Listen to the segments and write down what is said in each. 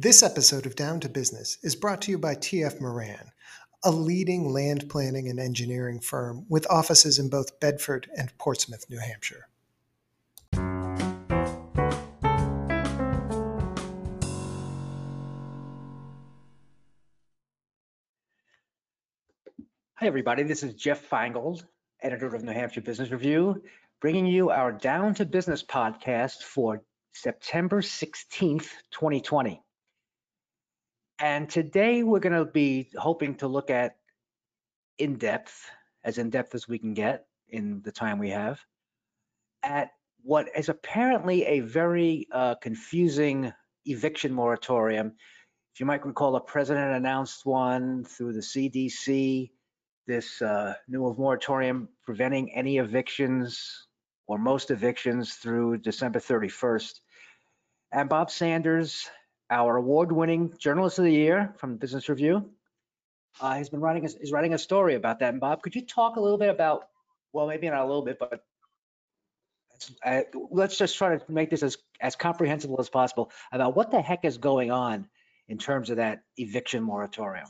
This episode of Down to Business is brought to you by TF Moran, a leading land planning and engineering firm with offices in both Bedford and Portsmouth, New Hampshire. Hi, everybody. This is Jeff Feingold, editor of New Hampshire Business Review, bringing you our Down to Business podcast for September 16th, 2020. And today we're going to be hoping to look at in depth, as in depth as we can get in the time we have, at what is apparently a very uh, confusing eviction moratorium. If you might recall, a president announced one through the CDC, this uh, new moratorium preventing any evictions or most evictions through December 31st. And Bob Sanders our award-winning journalist of the year from Business Review. Uh, he's been writing a, is writing a story about that. And Bob, could you talk a little bit about, well, maybe not a little bit, but uh, let's just try to make this as, as comprehensible as possible about what the heck is going on in terms of that eviction moratorium.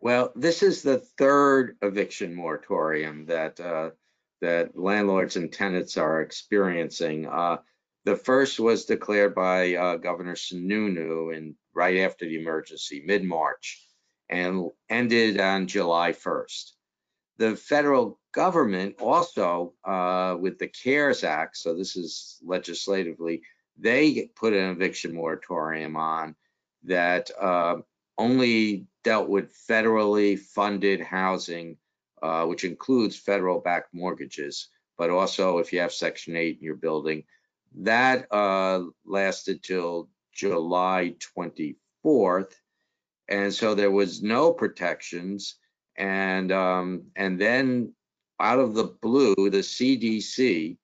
Well, this is the third eviction moratorium that uh, that landlords and tenants are experiencing. Uh, the first was declared by uh, Governor Sununu in right after the emergency, mid-March, and ended on July 1st. The federal government also, uh, with the CARES Act, so this is legislatively, they put an eviction moratorium on that uh, only dealt with federally funded housing, uh, which includes federal backed mortgages, but also if you have Section 8 in your building, that uh, lasted till July 24th. And so there was no protections. And um, and then out of the blue, the CDC,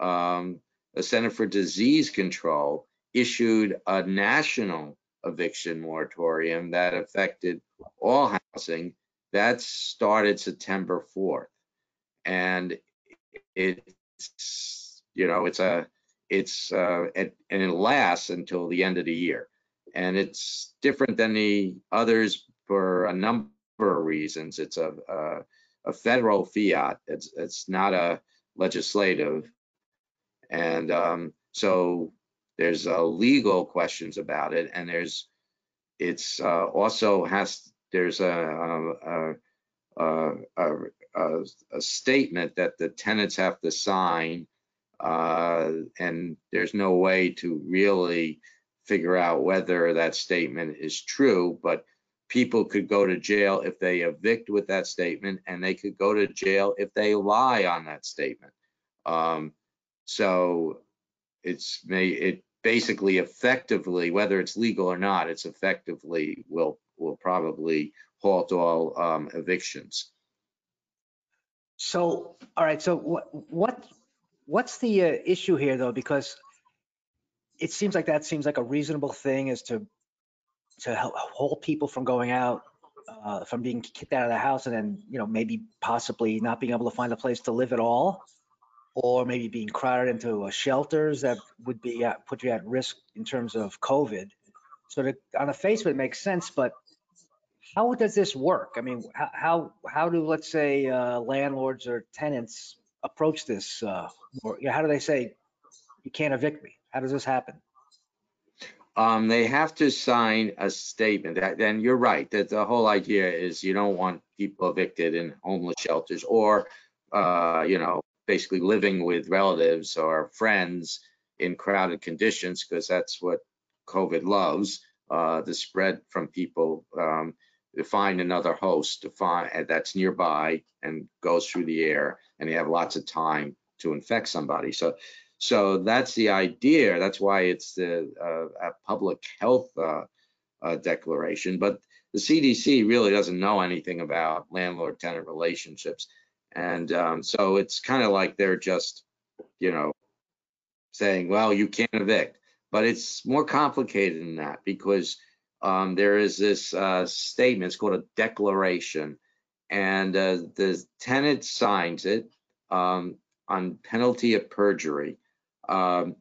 um, the Center for Disease Control, issued a national eviction moratorium that affected all housing. That started September 4th. And it's, you know, it's a it's uh, and it lasts until the end of the year. And it's different than the others for a number of reasons. It's a, a, a federal fiat. It's it's not a legislative, and um, so there's uh, legal questions about it, and there's it's uh, also has there's a a, a a, a statement that the tenants have to sign uh, and there's no way to really figure out whether that statement is true, but people could go to jail if they evict with that statement, and they could go to jail if they lie on that statement. Um, so it's may it basically effectively, whether it's legal or not, it's effectively will will probably halt all um, evictions. So, all right. So, what what What's the uh, issue here though? Because it seems like that seems like a reasonable thing is to to hold people from going out, uh, from being kicked out of the house, and then you know maybe possibly not being able to find a place to live at all, or maybe being crowded into uh, shelters that would be put you at risk in terms of COVID. So to, on the face of it makes sense, but how does this work? I mean, how how, how do let's say uh, landlords or tenants approach this? Uh, or know, how do they say you can't evict me? How does this happen? Um, they have to sign a statement. That, and you're right that the whole idea is you don't want people evicted in homeless shelters or, uh, you know, basically living with relatives or friends in crowded conditions because that's what COVID loves. Uh, the spread from people um, to find another host to find that's nearby and goes through the air and they have lots of time to infect somebody. So, so that's the idea. That's why it's the uh, a public health uh, uh, declaration. But the CDC really doesn't know anything about landlord-tenant relationships, and um, so it's kind of like they're just, you know, saying, well, you can't evict. But it's more complicated than that because um, there is this uh, statement. It's called a declaration, and uh, the tenant signs it um, on penalty of perjury. Um,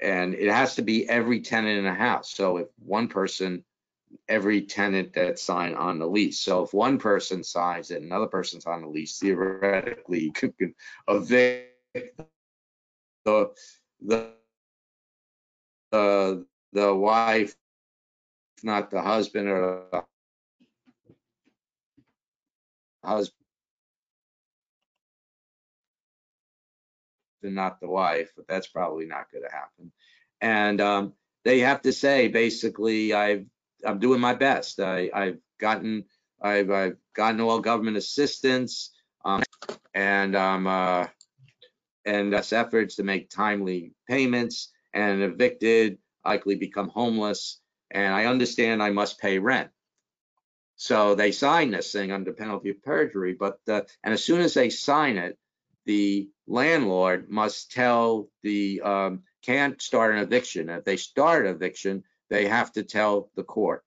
and it has to be every tenant in a house. So if one person, every tenant that signed on the lease. So if one person signs it, another person's on the lease, theoretically, you could evict the, the, the wife, not the husband or the husband. not the wife, but that's probably not gonna happen. And, um, they have to say, basically, I've, I'm doing my best. I, I've gotten, I've, I've gotten all government assistance, um, and, um, uh, and that's efforts to make timely payments and evicted, likely become homeless, and I understand I must pay rent. So they sign this thing under penalty of perjury, but, uh, and as soon as they sign it, the landlord must tell the, um, can't start an eviction. If they start an eviction, they have to tell the court.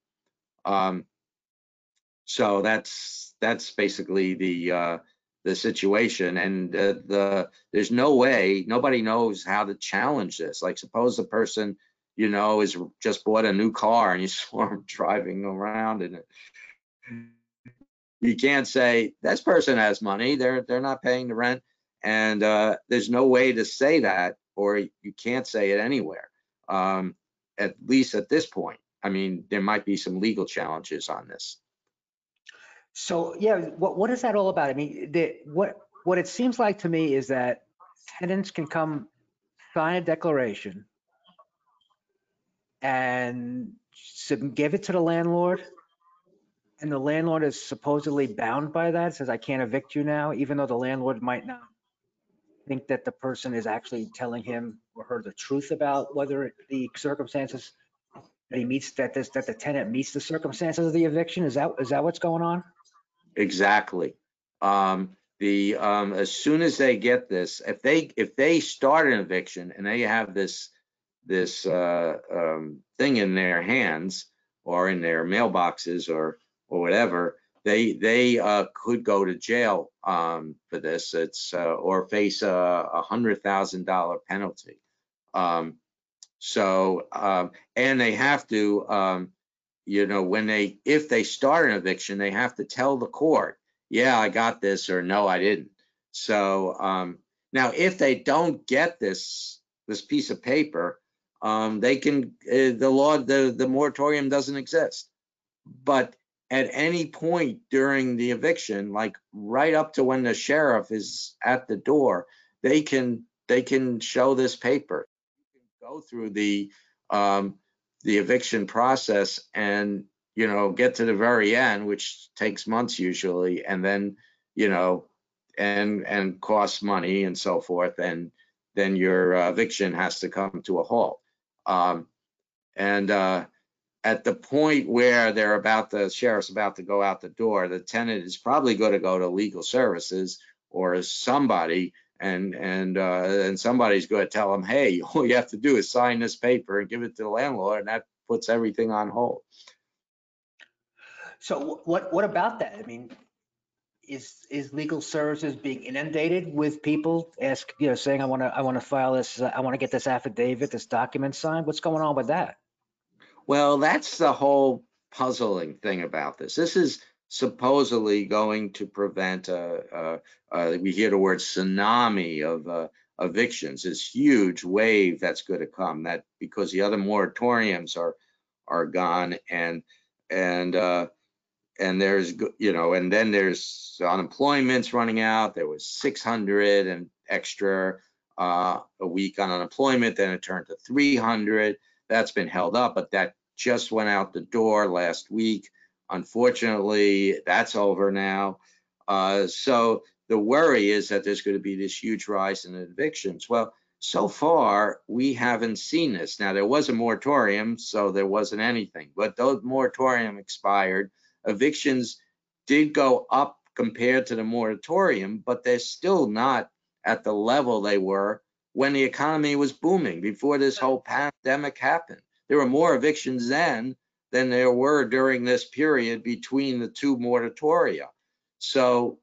Um, so that's, that's basically the, uh, the situation and uh, the, there's no way, nobody knows how to challenge this. Like suppose the person, you know, is just bought a new car and you saw him driving around in it. You can't say, this person has money, they're, they're not paying the rent. And uh, there's no way to say that, or you can't say it anywhere, um, at least at this point. I mean, there might be some legal challenges on this. So, yeah, what, what is that all about? I mean, the, what, what it seems like to me is that tenants can come sign a declaration and give it to the landlord. And the landlord is supposedly bound by that, says, I can't evict you now, even though the landlord might not think that the person is actually telling him or her the truth about whether the circumstances that he meets, that this, that the tenant meets the circumstances of the eviction. Is that, is that what's going on? Exactly. Um, the, um, as soon as they get this, if they, if they start an eviction and they have this, this, uh, um, thing in their hands or in their mailboxes or, or whatever, they, they, uh, could go to jail, um, for this. It's, uh, or face a, a hundred thousand dollar penalty. Um, so, um, and they have to, um, you know, when they, if they start an eviction, they have to tell the court, yeah, I got this, or no, I didn't. So, um, now if they don't get this, this piece of paper, um, they can, uh, the law, the, the moratorium doesn't exist. But at any point during the eviction, like right up to when the sheriff is at the door, they can, they can show this paper. Go through the, um, the eviction process and, you know, get to the very end, which takes months usually, and then, you know, and, and costs money and so forth, and then your uh, eviction has to come to a halt. Um, and, uh, at the point where they're about, the sheriff's about to go out the door, the tenant is probably going to go to legal services or somebody and, and, uh, and somebody's going to tell them, hey, all you have to do is sign this paper and give it to the landlord, and that puts everything on hold. So what, what about that? I mean, is, is legal services being inundated with people ask, you know, saying, I want to, I want to file this, I want to get this affidavit, this document signed? What's going on with that? Well, that's the whole puzzling thing about this. This is supposedly going to prevent a, a, a we hear the word tsunami of uh, evictions, this huge wave that's going to come. That because the other moratoriums are are gone, and and uh, and there's you know, and then there's unemployment's running out. There was 600 and extra uh, a week on unemployment, then it turned to 300 that's been held up, but that just went out the door last week. Unfortunately, that's over now. Uh, so the worry is that there's going to be this huge rise in evictions. Well, so far, we haven't seen this. Now, there was a moratorium, so there wasn't anything, but those moratorium expired. Evictions did go up compared to the moratorium, but they're still not at the level they were when the economy was booming before this whole pandemic happened. There were more evictions then than there were during this period between the two moratoria. So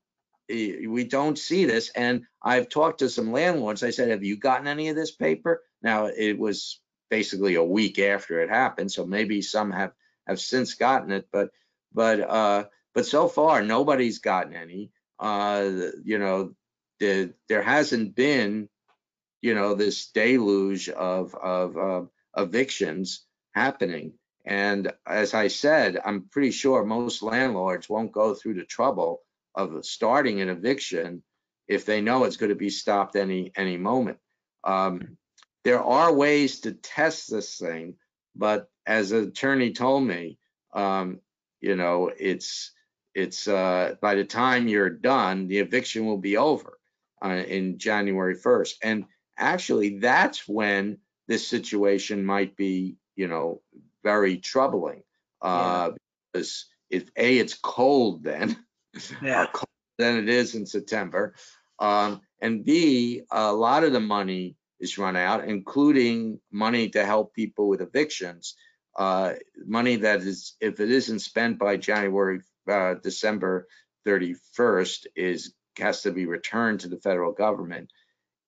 we don't see this. And I've talked to some landlords. I said, have you gotten any of this paper? Now, it was basically a week after it happened, so maybe some have, have since gotten it, but, but, uh, but so far, nobody's gotten any. Uh, you know, the, there hasn't been, you know, this deluge of, of, uh, evictions happening. And as I said, I'm pretty sure most landlords won't go through the trouble of starting an eviction if they know it's going to be stopped any any moment. Um, there are ways to test this thing, but as an attorney told me, um, you know, it's it's uh, by the time you're done, the eviction will be over uh, in January 1st. And actually, that's when this situation might be, you know, very troubling. Uh, because if A, it's cold then, Yeah. or colder than it is in September. Um, and B, a lot of the money is run out, including money to help people with evictions. Uh, money that is, if it isn't spent by January, uh, December 31st is, has to be returned to the federal government.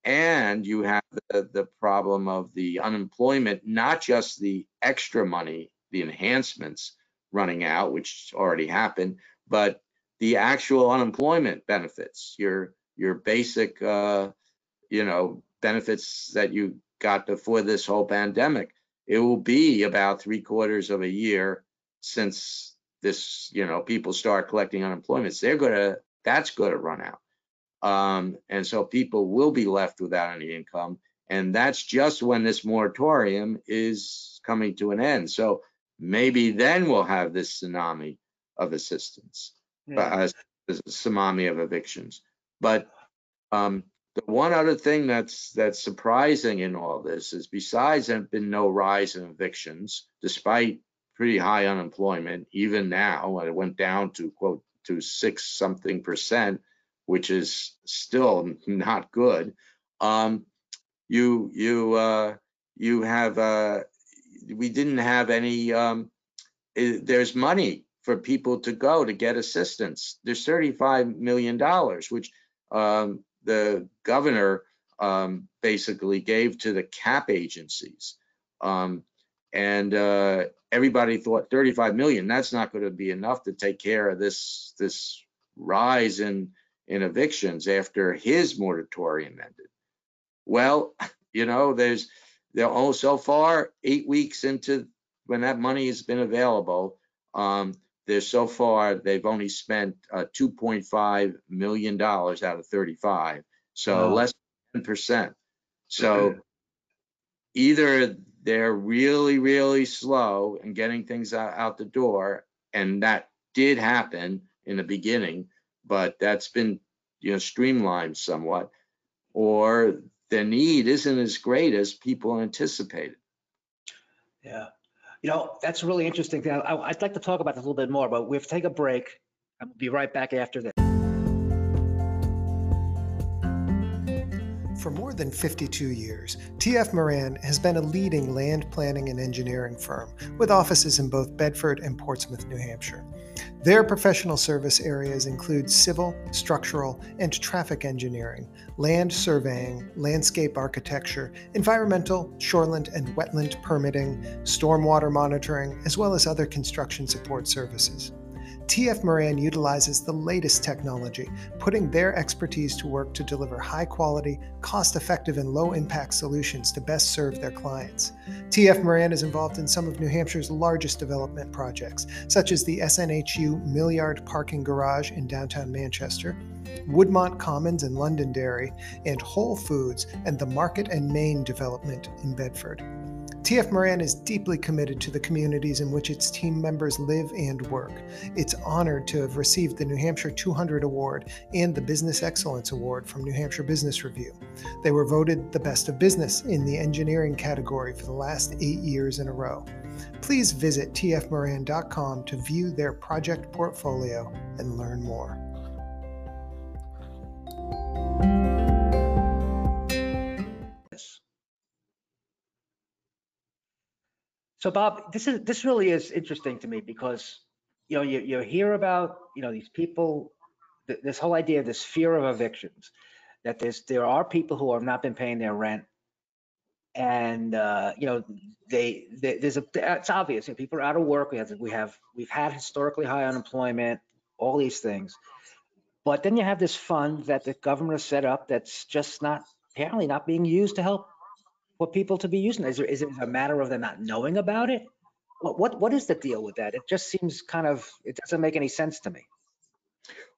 And you have the, the problem of the unemployment, not just the extra money, the enhancements running out, which already happened, but the actual unemployment benefits, your, your basic, uh, you know, benefits that you got before this whole pandemic. It will be about three quarters of a year since this, you know, people start collecting unemployments. They're gonna, that's gonna run out. Um, and so people will be left without any income. And that's just when this moratorium is coming to an end. So maybe then we'll have this tsunami of assistance Yeah. as a tsunami of evictions. But um, the one other thing that's that's surprising in all this is besides there have been no rise in evictions, despite pretty high unemployment, even now, when it went down to quote to six something percent, which is still not good. Um, you you uh, you have uh, we didn't have any um, i- there's money for people to go to get assistance. There's $35 million, which um, the governor um, basically gave to the cap agencies. Um, and uh, everybody thought 35 million, that's not going to be enough to take care of this, this rise in, in evictions after his moratorium ended. Well, you know, there's, they're all so far, eight weeks into when that money has been available, um, there's so far, they've only spent uh, $2.5 million out of 35, so less than 10%. So either they're really, really slow in getting things out, out the door, and that did happen in the beginning, but that's been, you know, streamlined somewhat, or the need isn't as great as people anticipated. Yeah. You know, that's really interesting. I, I- I'd like to talk about this a little bit more, but we have to take a break. I'll be right back after this. Than 52 years, TF Moran has been a leading land planning and engineering firm with offices in both Bedford and Portsmouth, New Hampshire. Their professional service areas include civil, structural, and traffic engineering, land surveying, landscape architecture, environmental, shoreland and wetland permitting, stormwater monitoring, as well as other construction support services. TF Moran utilizes the latest technology putting their expertise to work to deliver high quality, cost effective, and low impact solutions to best serve their clients. TF Moran is involved in some of New Hampshire's largest development projects, such as the SNHU Millyard Parking Garage in downtown Manchester, Woodmont Commons in Londonderry, and Whole Foods and the Market and Main development in Bedford. TF Moran is deeply committed to the communities in which its team members live and work. It's honored to have received the New Hampshire 200 Award and the Business Excellence Award from New Hampshire Business Review. They were voted the best of business in the engineering category for the last eight years in a row. Please visit tfmoran.com to view their project portfolio and learn more. So Bob, this is, this really is interesting to me because, you know, you, you hear about, you know, these people, th- this whole idea of this fear of evictions, that there's, there are people who have not been paying their rent And, uh, you know, they, they- there's a, it's obvious, you know, people are out of work. We have, we have, we've had historically high unemployment, all these things. But then you have this fund that the government has set up that's just not, apparently not being used to help for people to be using. Is there, is it a matter of them not knowing about it? What, what, what is the deal with that? It just seems kind of, it doesn't make any sense to me.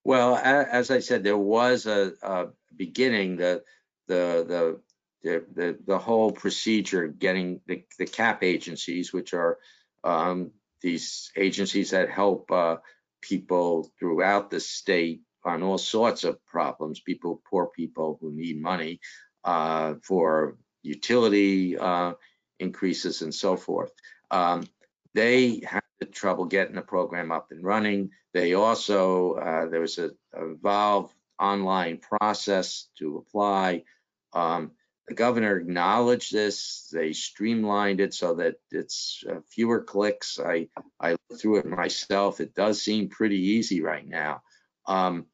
Well, as I said, there was a, a beginning, the, the, the, the, the, the whole procedure getting the, the cap agencies, which are, um, these agencies that help, uh, people throughout the state on all sorts of problems, people, poor people who need money, uh, for utility, uh, increases and so forth. Um, they had the trouble getting the program up and running. They also, uh, there was a a involved online process to apply. Um, the governor acknowledged this. They streamlined it so that it's uh, fewer clicks. I, I looked through it myself. It does seem pretty easy right now. Um,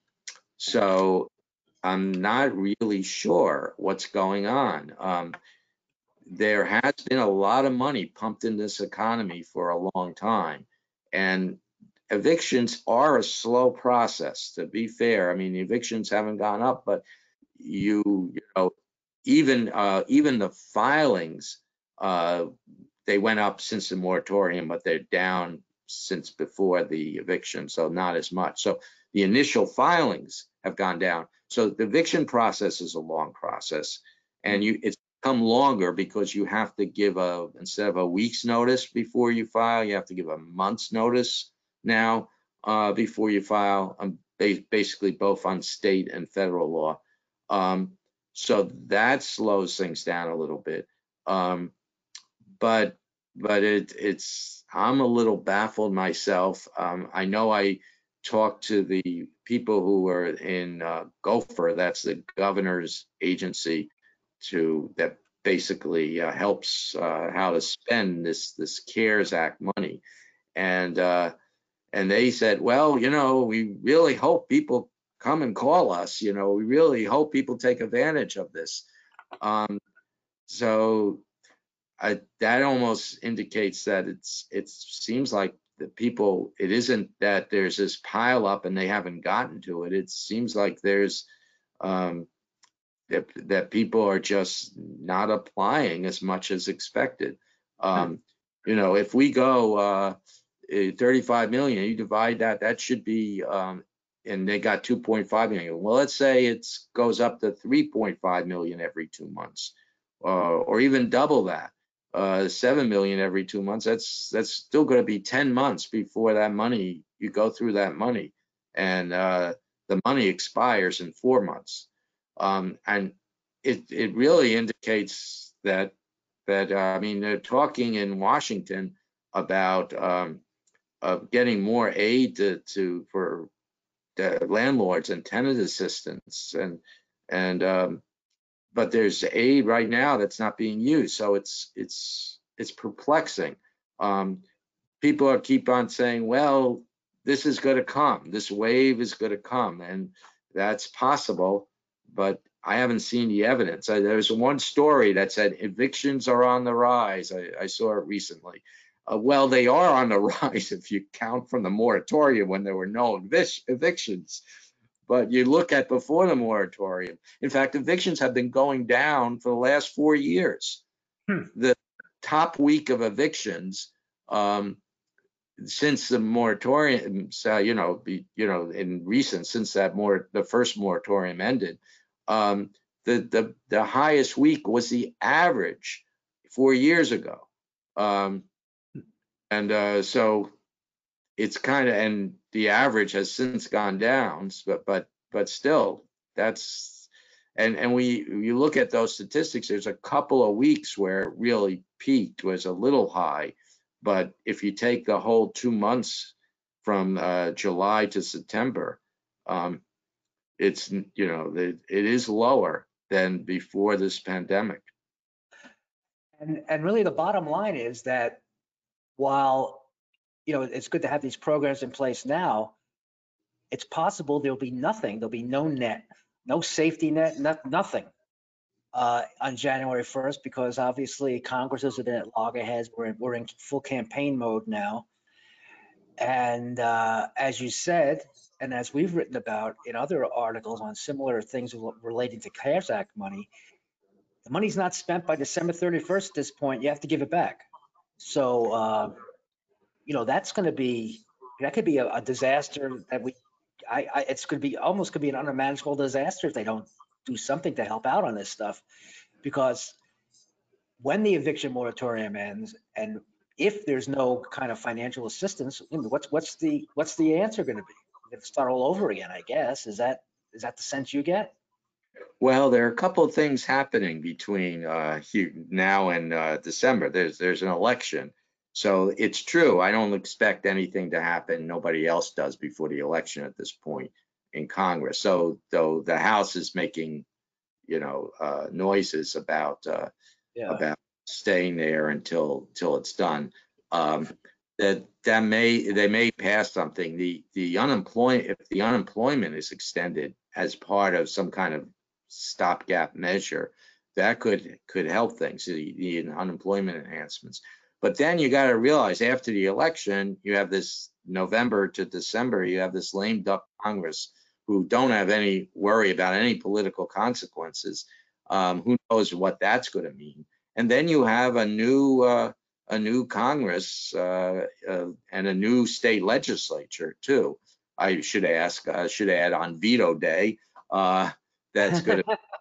so I'm not really sure what's going on. Um, there has been a lot of money pumped in this economy for a long time. And evictions are a slow process, to be fair. I mean, evictions haven't gone up, but you, you know, even, uh, even the filings, uh, they went up since the moratorium, but they're down since before the eviction, so not as much. So the initial filings have gone down. So the eviction process is a long process and you, it's come longer because you have to give a, instead of a week's notice before you file, you have to give a month's notice now uh, before you file, um, ba- basically both on state and federal law. Um, so that slows things down a little bit. Um, but but it, it's I'm a little baffled myself. Um, I know I talked to the people who are in uh, GOFERR, that's the governor's agency, to that basically uh, helps uh, how to spend this this CARES Act money, and uh, and they said, well, you know, we really hope people come and call us. You know, we really hope people take advantage of this. Um, so I, that almost indicates that it's it seems like the people it isn't that there's this pile up and they haven't gotten to it. It seems like there's um, that that people are just not applying as much as expected. Um, you know, if we go uh, eh, 35 million, you divide that, that should be, um, and they got 2.5 million. Well, let's say it goes up to 3.5 million every two months, uh, or even double that, uh, 7 million every two months. That's that's still going to be 10 months before that money you go through that money, and uh, the money expires in four months. Um, and it it really indicates that that uh, I mean they're talking in Washington about um, of getting more aid to, to for the landlords and tenant assistance and and um, but there's aid right now that's not being used so it's it's it's perplexing um, people are keep on saying well this is going to come this wave is going to come and that's possible but I haven't seen the evidence. I, there was one story that said evictions are on the rise. I, I saw it recently. Uh, well, they are on the rise if you count from the moratorium when there were no evic- evictions. But you look at before the moratorium. In fact, evictions have been going down for the last four years. Hmm. The top week of evictions um, since the moratorium, uh, you know, be, you know, in recent since that more the first moratorium ended, um, the, the, the highest week was the average four years ago. Um, and uh, so it's kind of, and the average has since gone down, but, but, but still that's, and, and we, you look at those statistics, there's a couple of weeks where it really peaked, was a little high. But if you take the whole two months from uh, July to September, um, it's you know it, it is lower than before this pandemic. And, and really the bottom line is that while, you know, it's good to have these programs in place now, it's possible there'll be nothing, there'll be no net, no safety net, no, nothing uh, on January 1st because obviously Congress is at loggerheads. We're in, we're in full campaign mode now. And uh, as you said, and as we've written about in other articles on similar things relating to CARES Act money, the money's not spent by December 31st at this point. You have to give it back. So, uh, you know, that's going to be, that could be a, a disaster that we, I, I, it's to be almost could be an unmanageable disaster if they don't do something to help out on this stuff. Because when the eviction moratorium ends and if there's no kind of financial assistance, what's what's the what's the answer going to be? We're going to start all over again, I guess. Is that is that the sense you get? Well, there are a couple of things happening between uh, now and uh, December. There's there's an election, so it's true. I don't expect anything to happen. Nobody else does before the election at this point in Congress. So though the House is making, you know, uh, noises about uh, yeah. about staying there until until it's done. Um, that that may they may pass something. The the unemployment if the unemployment is extended as part of some kind of stopgap measure, that could could help things. The, the unemployment enhancements. But then you got to realize after the election, you have this November to December, you have this lame duck Congress who don't have any worry about any political consequences. Um, who knows what that's going to mean? And then you have a new uh, a new Congress uh, uh, and a new state legislature too. I should ask, I should add on veto day. Uh, that's good.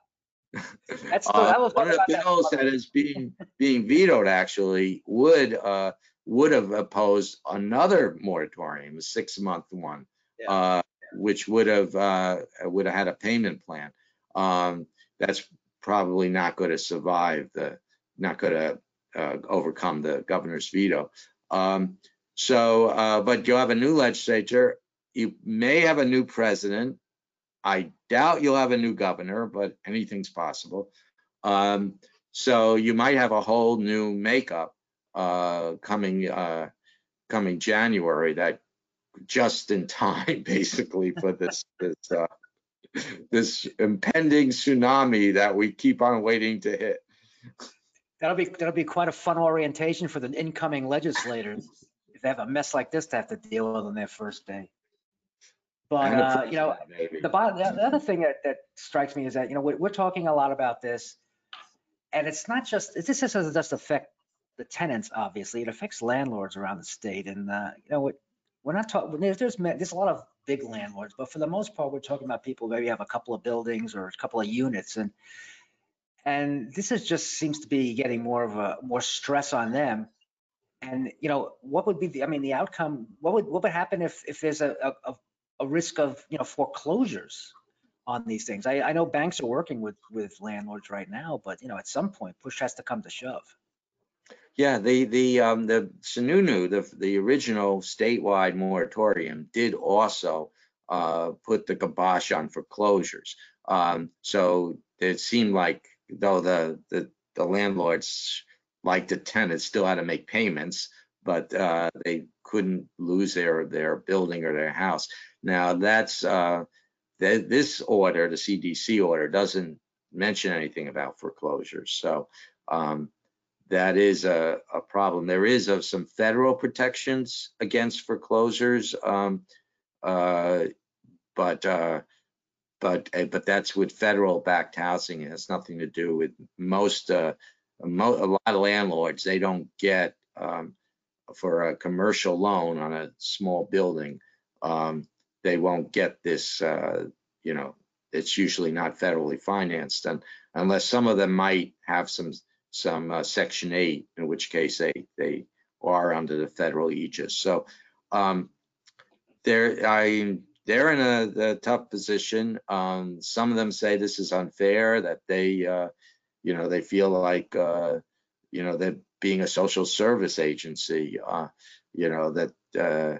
that's uh, one of the bills that is being being vetoed actually would uh, would have opposed another moratorium, a six month one, yeah. uh, which would have uh, would have had a payment plan. Um, that's probably not going to survive the not going to uh, overcome the governor's veto. Um, so, uh, but you'll have a new legislature. You may have a new president. I doubt you'll have a new governor, but anything's possible. Um, so you might have a whole new makeup uh, coming uh, coming January. That just in time, basically, for this this uh, this impending tsunami that we keep on waiting to hit. That'll be that'll be quite a fun orientation for the incoming legislators if they have a mess like this to have to deal with on their first day. But uh, you know, the, the other thing that, that strikes me is that you know we're, we're talking a lot about this, and it's not just this doesn't just affect the tenants. Obviously, it affects landlords around the state, and uh, you know what we're not talking. There's, there's there's a lot of big landlords, but for the most part, we're talking about people who maybe have a couple of buildings or a couple of units, and and this is just seems to be getting more of a more stress on them. And you know, what would be the? I mean, the outcome. What would what would happen if if there's a a, a risk of you know foreclosures on these things? I, I know banks are working with with landlords right now, but you know, at some point, push has to come to shove. Yeah, the the um the Sununu, the the original statewide moratorium did also uh, put the kibosh on foreclosures. Um, so it seemed like though the, the, the landlords like the tenants still had to make payments, but uh, they couldn't lose their, their building or their house. Now that's, uh, th this order, the CDC order, doesn't mention anything about foreclosures. So um, that is a, a, problem. There is of some federal protections against foreclosures, um, uh, but uh, but uh, but that's with federal backed housing. It has nothing to do with most uh, mo a lot of landlords. They don't get um, for a commercial loan on a small building. Um, they won't get this. Uh, you know, it's usually not federally financed, and unless some of them might have some some uh, Section Eight, in which case they they are under the federal aegis. So um, there, I they're in a, a tough position. Um, some of them say this is unfair, that they, uh, you know, they feel like, uh, you know, they're being a social service agency, uh, you know, that uh,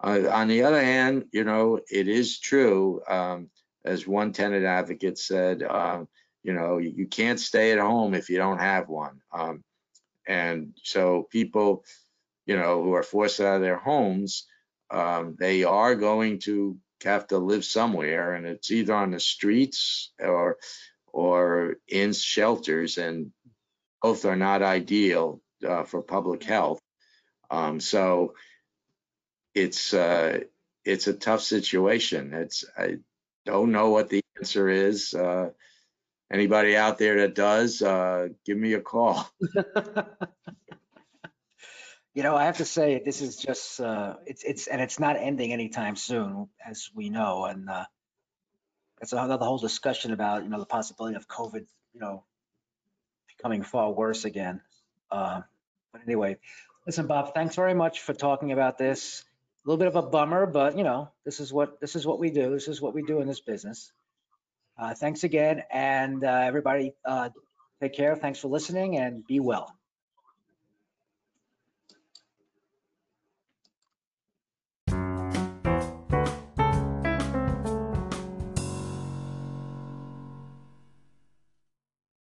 on the other hand, you know, it is true, um, as one tenant advocate said, um, you know, you can't stay at home if you don't have one. Um, and so people, you know, who are forced out of their homes, um, they are going to have to live somewhere and it's either on the streets or or in shelters, and both are not ideal uh, for public health. Um, so it's uh, it's a tough situation. It's I don't know what the answer is. Uh, anybody out there that does, uh, give me a call. You know, I have to say, this is just, uh, it's, it's, and it's not ending anytime soon, as we know, and, uh, it's another whole discussion about, you know, the possibility of COVID, you know, becoming far worse again. Uh, But anyway, listen, Bob, thanks very much for talking about this. A little bit of a bummer, but you know, this is what, this is what we do. This is what we do in this business. Uh, Thanks again, and, uh, everybody, uh, take care. Thanks for listening and be well.